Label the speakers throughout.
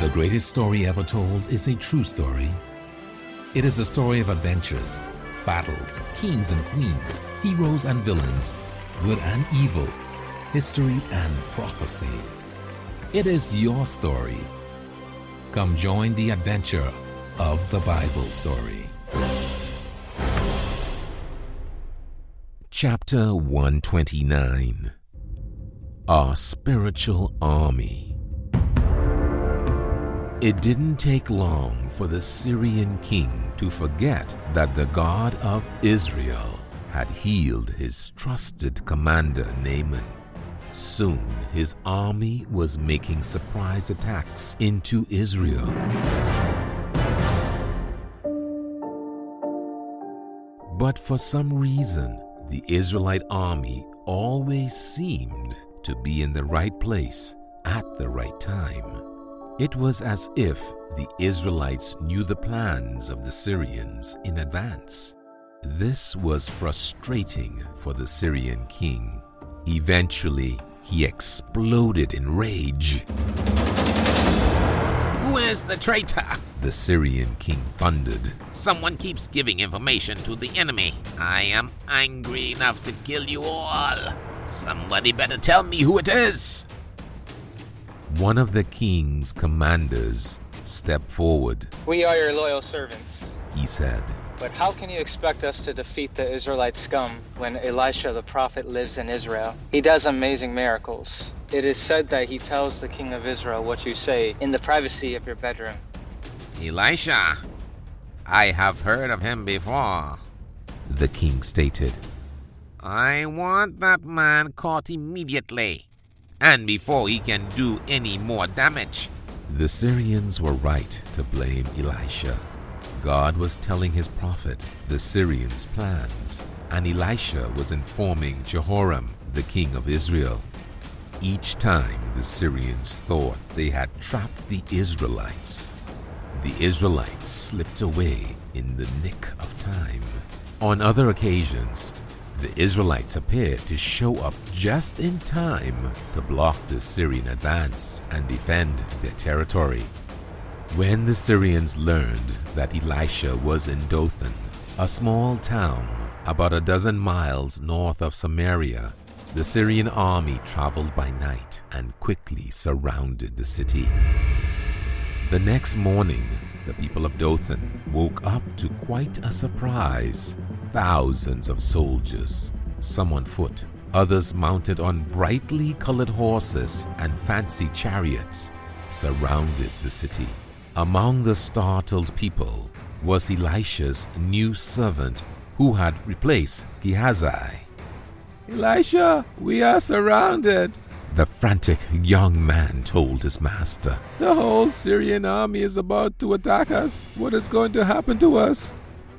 Speaker 1: The greatest story ever told is a true story. It is a story of adventures, battles, kings and queens, heroes and villains, good and evil, history and prophecy. It is your story. Come join the adventure of the Bible story. Chapter 129 Our Spiritual Army it didn't take long for the Syrian king to forget that the God of Israel had healed his trusted commander Naaman. Soon his army was making surprise attacks into Israel. But for some reason, the Israelite army always seemed to be in the right place at the right time. It was as if the Israelites knew the plans of the Syrians in advance. This was frustrating for the Syrian king. Eventually, he exploded in rage.
Speaker 2: Who is the traitor?
Speaker 1: The Syrian king thundered.
Speaker 2: Someone keeps giving information to the enemy. I am angry enough to kill you all. Somebody better tell me who it is.
Speaker 1: One of the king's commanders stepped forward.
Speaker 3: We are your loyal servants,
Speaker 1: he said.
Speaker 3: But how can you expect us to defeat the Israelite scum when Elisha the prophet lives in Israel? He does amazing miracles. It is said that he tells the king of Israel what you say in the privacy of your bedroom.
Speaker 2: Elisha? I have heard of him before,
Speaker 1: the king stated.
Speaker 2: I want that man caught immediately and before he can do any more damage.
Speaker 1: The Syrians were right to blame Elisha. God was telling his prophet the Syrians' plans, and Elisha was informing Jehoram, the king of Israel. Each time the Syrians thought they had trapped the Israelites, the Israelites slipped away in the nick of time. On other occasions, the Israelites appeared to show up just in time to block the Syrian advance and defend their territory. When the Syrians learned that Elisha was in Dothan, a small town about a dozen miles north of Samaria, the Syrian army traveled by night and quickly surrounded the city. The next morning, the people of Dothan woke up to quite a surprise. Thousands of soldiers, some on foot, others mounted on brightly colored horses and fancy chariots, surrounded the city. Among the startled people was Elisha's new servant who had replaced Gehazi.
Speaker 4: Elisha, we are surrounded,
Speaker 1: the frantic young man told his master.
Speaker 4: The whole Syrian army is about to attack us. What is going to happen to us?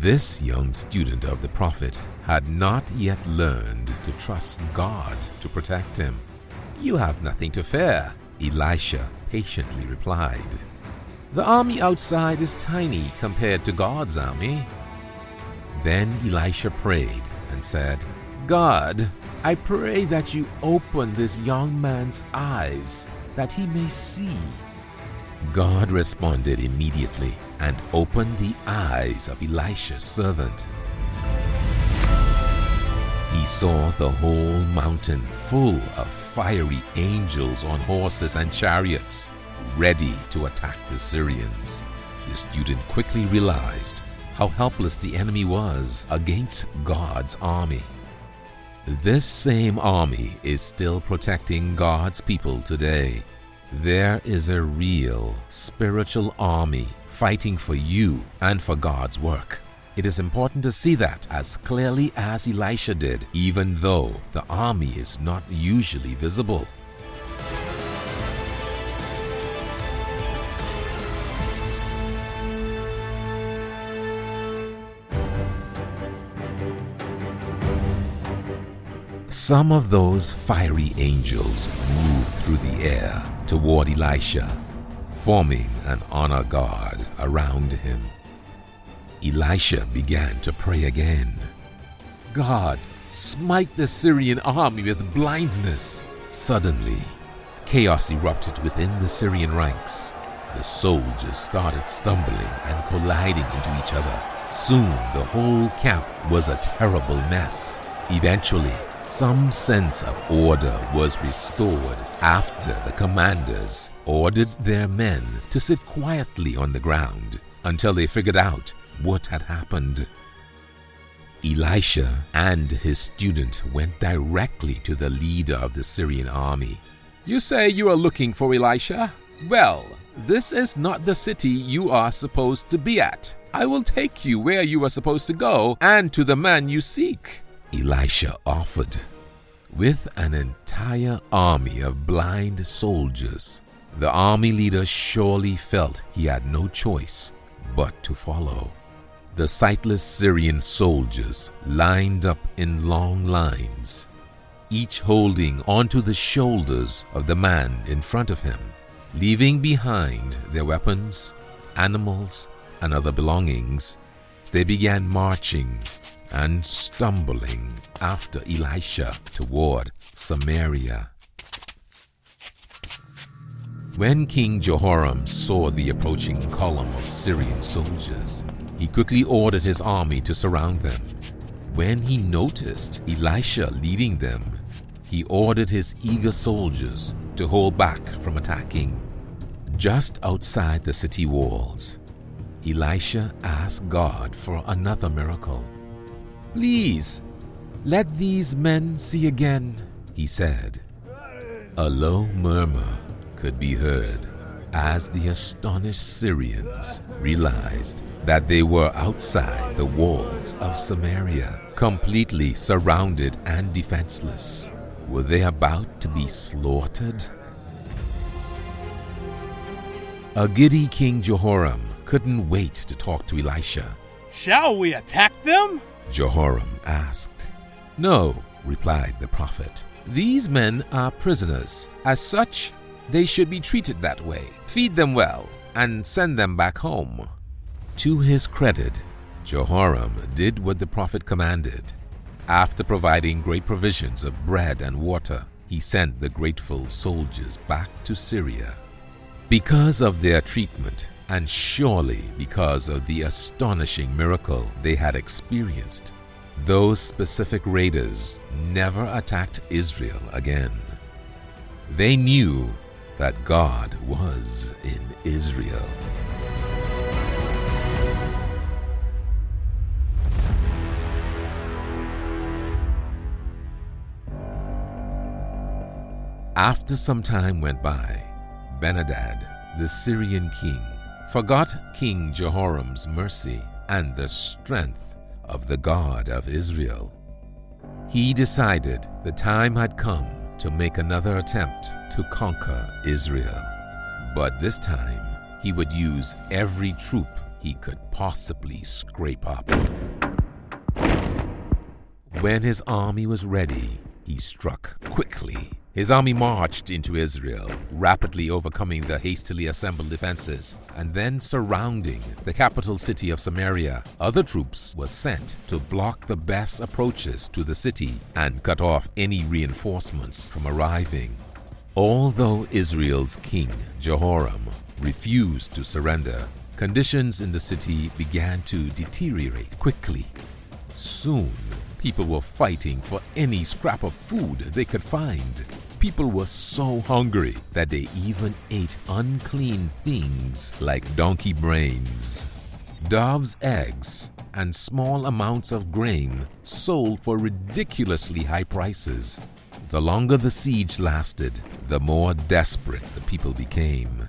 Speaker 1: This young student of the prophet had not yet learned to trust God to protect him. You have nothing to fear, Elisha patiently replied. The army outside is tiny compared to God's army. Then Elisha prayed and said, God, I pray that you open this young man's eyes that he may see. God responded immediately and opened the eyes of Elisha's servant. He saw the whole mountain full of fiery angels on horses and chariots, ready to attack the Syrians. The student quickly realized how helpless the enemy was against God's army. This same army is still protecting God's people today. There is a real spiritual army fighting for you and for God's work. It is important to see that as clearly as Elisha did, even though the army is not usually visible. Some of those fiery angels moved through the air toward Elisha, forming an honor guard around him. Elisha began to pray again. God, smite the Syrian army with blindness. Suddenly, chaos erupted within the Syrian ranks. The soldiers started stumbling and colliding into each other. Soon the whole camp was a terrible mess. Eventually, some sense of order was restored after the commanders ordered their men to sit quietly on the ground until they figured out what had happened. Elisha and his student went directly to the leader of the Syrian army.
Speaker 4: You say you are looking for Elisha? Well, this is not the city you are supposed to be at. I will take you where you are supposed to go and to the man you seek.
Speaker 1: Elisha offered. With an entire army of blind soldiers, the army leader surely felt he had no choice but to follow. The sightless Syrian soldiers lined up in long lines, each holding onto the shoulders of the man in front of him, leaving behind their weapons, animals, and other belongings. They began marching and stumbling after Elisha toward Samaria. When King Jehoram saw the approaching column of Syrian soldiers, he quickly ordered his army to surround them. When he noticed Elisha leading them, he ordered his eager soldiers to hold back from attacking. Just outside the city walls, Elisha asked God for another miracle. Please, let these men see again, he said. A low murmur could be heard as the astonished Syrians realized that they were outside the walls of Samaria, completely surrounded and defenseless. Were they about to be slaughtered? A giddy King Jehoram couldn't wait to talk to Elisha.
Speaker 5: Shall we attack them?
Speaker 1: Jehoram asked. No, replied the prophet. These men are prisoners. As such, they should be treated that way. Feed them well and send them back home. To his credit, Jehoram did what the prophet commanded. After providing great provisions of bread and water, he sent the grateful soldiers back to Syria. Because of their treatment, and surely because of the astonishing miracle they had experienced, those specific raiders never attacked Israel again. They knew that God was in Israel. After some time went by, Ben-hadad, the Syrian king, forgot King Jehoram's mercy and the strength of the God of Israel. He decided the time had come to make another attempt to conquer Israel. But this time, he would use every troop he could possibly scrape up. When his army was ready, he struck quickly. His army marched into Israel, rapidly overcoming the hastily assembled defenses and then surrounding the capital city of Samaria. Other troops were sent to block the best approaches to the city and cut off any reinforcements from arriving. Although Israel's king, Jehoram, refused to surrender, conditions in the city began to deteriorate quickly. Soon, people were fighting for any scrap of food they could find. People were so hungry that they even ate unclean things like donkey brains. Dove's eggs and small amounts of grain sold for ridiculously high prices. The longer the siege lasted, the more desperate the people became.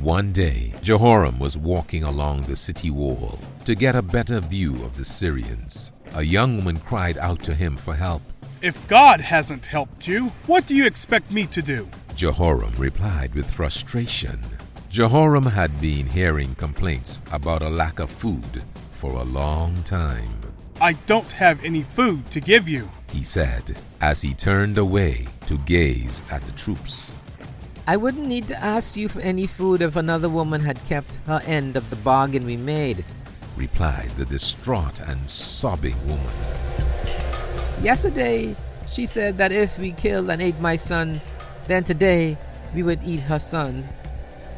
Speaker 1: One day, Jehoram was walking along the city wall to get a better view of the Syrians. A young woman cried out to him for help.
Speaker 5: If God hasn't helped you, what do you expect me to do?
Speaker 1: Jehoram replied with frustration. Jehoram had been hearing complaints about a lack of food for a long time.
Speaker 5: I don't have any food to give you,
Speaker 1: he said as he turned away to gaze at the troops.
Speaker 6: I wouldn't need to ask you for any food if another woman had kept her end of the bargain we made,
Speaker 1: replied the distraught and sobbing woman.
Speaker 6: Yesterday, she said that if we killed and ate my son, then today we would eat her son.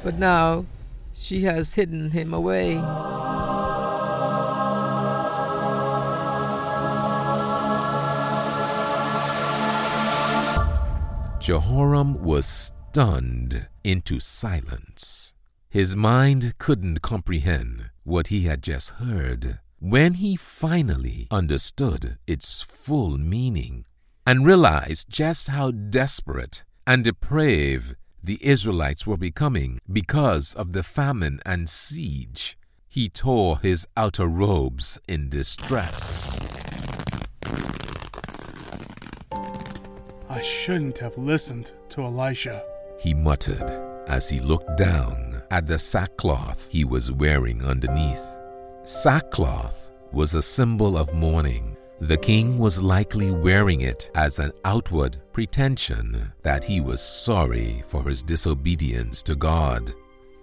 Speaker 6: But now She has hidden him away.
Speaker 1: Jehoram was stunned into silence. His mind couldn't comprehend what he had just heard. When he finally understood its full meaning and realized just how desperate and depraved the Israelites were becoming because of the famine and siege, he tore his outer robes in distress.
Speaker 5: I shouldn't have listened to Elisha.
Speaker 1: He muttered as he looked down at the sackcloth he was wearing underneath. Sackcloth was a symbol of mourning. The king was likely wearing it as an outward pretension that he was sorry for his disobedience to God.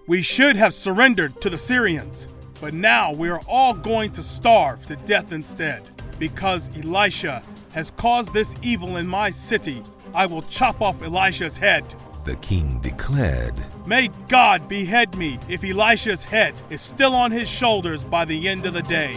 Speaker 5: We should have surrendered to the Syrians, but now we are all going to starve to death instead. Because Elisha has caused this evil in my city, I will chop off Elisha's head.
Speaker 1: The king declared,
Speaker 5: May God behead me if Elisha's head is still on his shoulders by the end of the day.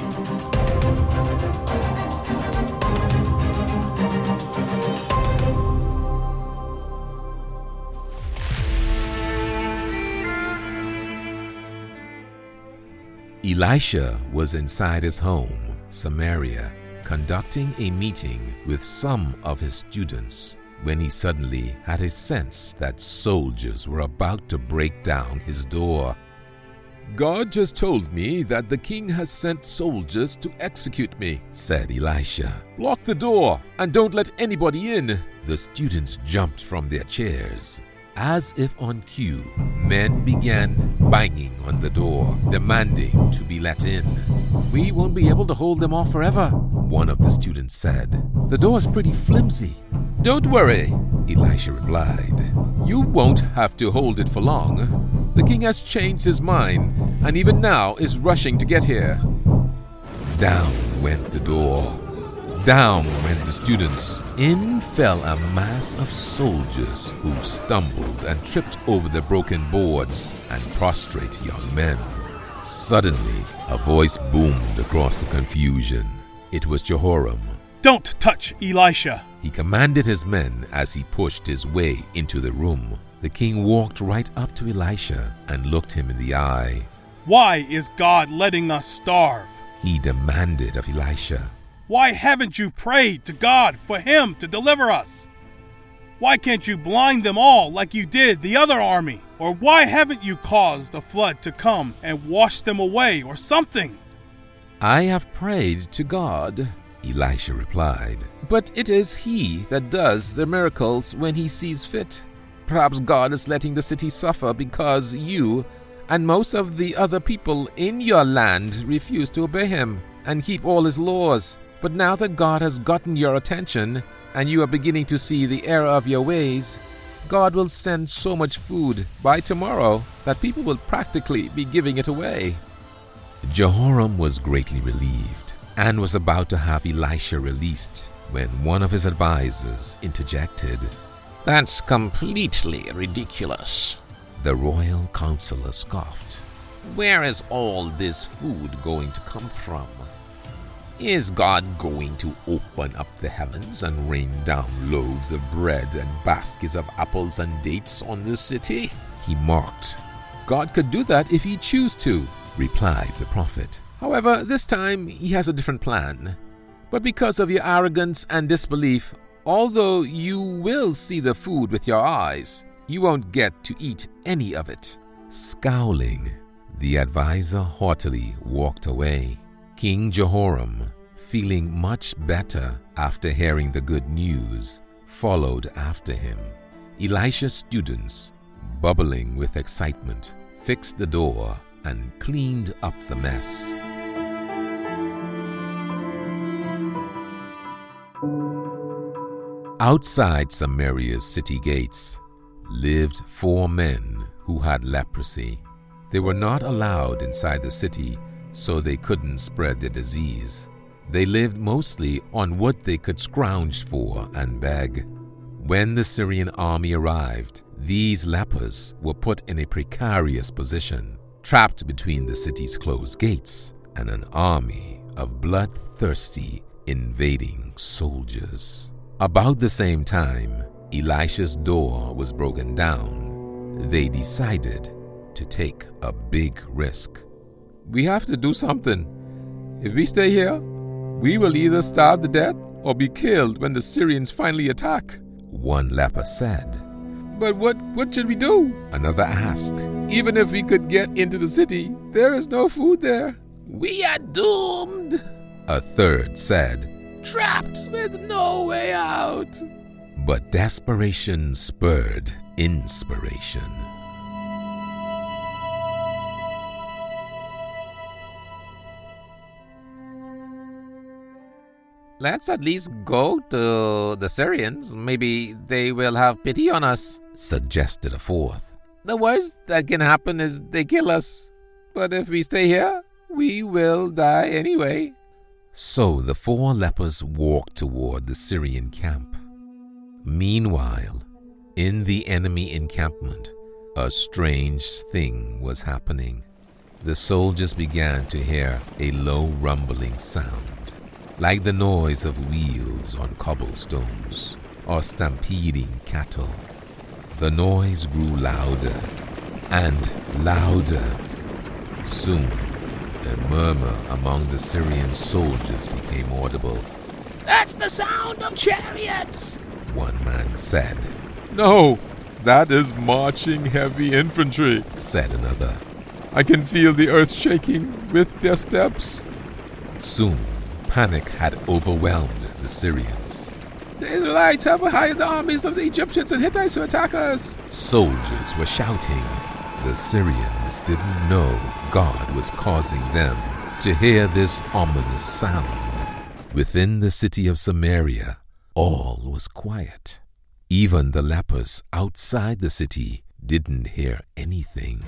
Speaker 1: Elisha was inside his home, Samaria, conducting a meeting with some of his students when he suddenly had a sense that soldiers were about to break down his door.
Speaker 4: God just told me that the king has sent soldiers to execute me,
Speaker 1: said Elisha.
Speaker 4: Lock the door and don't let anybody in.
Speaker 1: The students jumped from their chairs. As if on cue, men began banging on the door, demanding to be let in.
Speaker 6: We won't be able to hold them off forever,
Speaker 1: one of the students said.
Speaker 6: The door's pretty flimsy.
Speaker 4: Don't worry,
Speaker 1: Elisha replied.
Speaker 4: You won't have to hold it for long. The king has changed his mind and even now is rushing to get here.
Speaker 1: Down went the door. Down went the students. In fell a mass of soldiers who stumbled and tripped over the broken boards and prostrate young men. Suddenly, a voice boomed across the confusion. It was Jehoram.
Speaker 5: Don't touch Elisha!
Speaker 1: He commanded his men as he pushed his way into the room. The king walked right up to Elisha and looked him in the eye.
Speaker 5: Why is God letting us starve?
Speaker 1: He demanded of Elisha.
Speaker 5: Why haven't you prayed to God for him to deliver us? Why can't you blind them all like you did the other army? Or why haven't you caused a flood to come and wash them away or something?
Speaker 1: I have prayed to God, Elisha replied.
Speaker 4: But it is He that does the miracles when He sees fit. Perhaps God is letting the city suffer because you and most of the other people in your land refuse to obey Him and keep all His laws. But now that God has gotten your attention and you are beginning to see the error of your ways, God will send so much food by tomorrow that people will practically be giving it away.
Speaker 1: Jehoram was greatly relieved and was about to have Elisha released when one of his advisers interjected.
Speaker 2: That's completely ridiculous.
Speaker 1: The royal counselor scoffed.
Speaker 2: Where is all this food going to come from? Is God going to open up the heavens and rain down loaves of bread and baskets of apples and dates on the city?
Speaker 1: He mocked.
Speaker 4: God could do that if he chose to,
Speaker 1: replied the prophet.
Speaker 4: However, this time he has a different plan. But because of your arrogance and disbelief, although you will see the food with your eyes, you won't get to eat any of it.
Speaker 1: Scowling, the adviser haughtily walked away. King Jehoram, feeling much better after hearing the good news, followed after him. Elisha's students, bubbling with excitement, fixed the door and cleaned up the mess. Outside Samaria's city gates lived four men who had leprosy. They were not allowed inside the city so they couldn't spread the disease. They lived mostly on what they could scrounge for and beg. When the Syrian army arrived, these lepers were put in a precarious position. Trapped between the city's closed gates and an army of bloodthirsty, invading soldiers. About the same time, Elisha's door was broken down. They decided to take a big risk. We have to do something. If we stay here, we will either starve to death or be killed when the Syrians finally attack, one leper said. But what, what should we do? Another asked. Even if we could get into the city, there is no food there.
Speaker 2: We are doomed,
Speaker 1: a third said.
Speaker 2: Trapped with no way out.
Speaker 1: But desperation spurred inspiration.
Speaker 4: Let's at least go to the Syrians. Maybe they will have pity on us,
Speaker 1: suggested a fourth.
Speaker 4: The worst that can happen is they kill us. But if we stay here, we will die anyway.
Speaker 1: So the four lepers walked toward the Syrian camp. Meanwhile, in the enemy encampment, a strange thing was happening. The soldiers began to hear a low rumbling sound like the noise of wheels on cobblestones or stampeding cattle. The noise grew louder and louder. Soon, a murmur among the Syrian soldiers became audible.
Speaker 2: That's the sound of chariots,
Speaker 1: one man said.
Speaker 7: No, that is marching heavy infantry,
Speaker 1: said another.
Speaker 7: I can feel the earth shaking with their steps.
Speaker 1: Soon, Panic had overwhelmed the Syrians.
Speaker 4: The Israelites have hired the armies of the Egyptians and Hittites to attack us.
Speaker 1: Soldiers were shouting. The Syrians didn't know God was causing them to hear this ominous sound. Within the city of Samaria, all was quiet. Even the lepers outside the city didn't hear anything.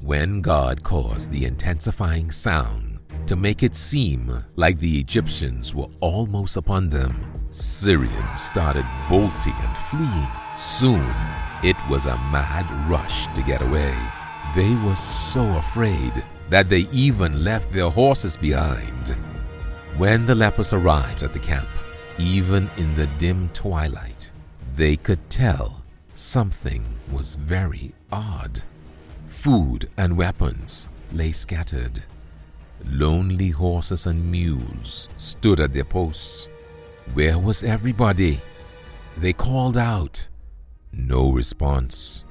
Speaker 1: When God caused the intensifying sound to make it seem like the Egyptians were almost upon them, Syrians started bolting and fleeing. Soon, it was a mad rush to get away. They were so afraid that they even left their horses behind. When the lepers arrived at the camp, even in the dim twilight, they could tell something was very odd. Food and weapons lay scattered. Lonely horses and mules stood at their posts. Where was everybody? They called out. No response.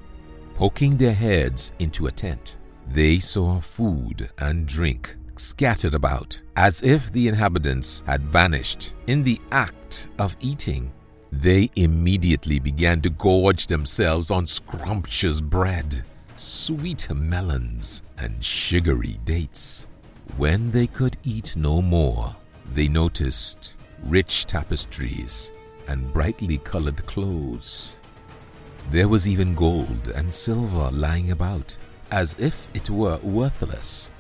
Speaker 1: Poking their heads into a tent, they saw food and drink scattered about, as if the inhabitants had vanished. In the act of eating, they immediately began to gorge themselves on scrumptious bread, sweet melons, and sugary dates. When they could eat no more, they noticed rich tapestries and brightly colored clothes. There was even gold and silver lying about, as if it were worthless.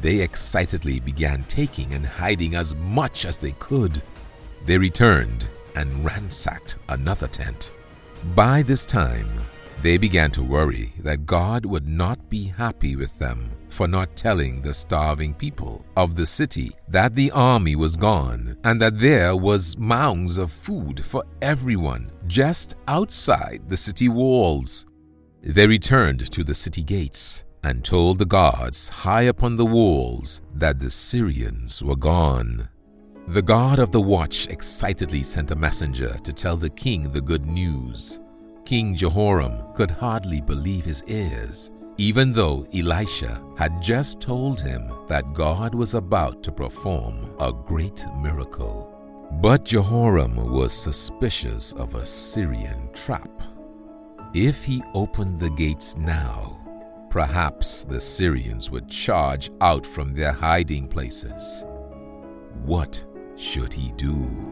Speaker 1: They excitedly began taking and hiding as much as they could. They returned and ransacked another tent. By this time, they began to worry that God would not be happy with them for not telling the starving people of the city that the army was gone and that there was mounds of food for everyone just outside the city walls. They returned to the city gates and told the guards high upon the walls that the Syrians were gone. The guard of the watch excitedly sent a messenger to tell the king the good news. King Jehoram could hardly believe his ears, even though Elisha had just told him that God was about to perform a great miracle. But Jehoram was suspicious of a Syrian trap. If he opened the gates now, perhaps the Syrians would charge out from their hiding places. What should he do?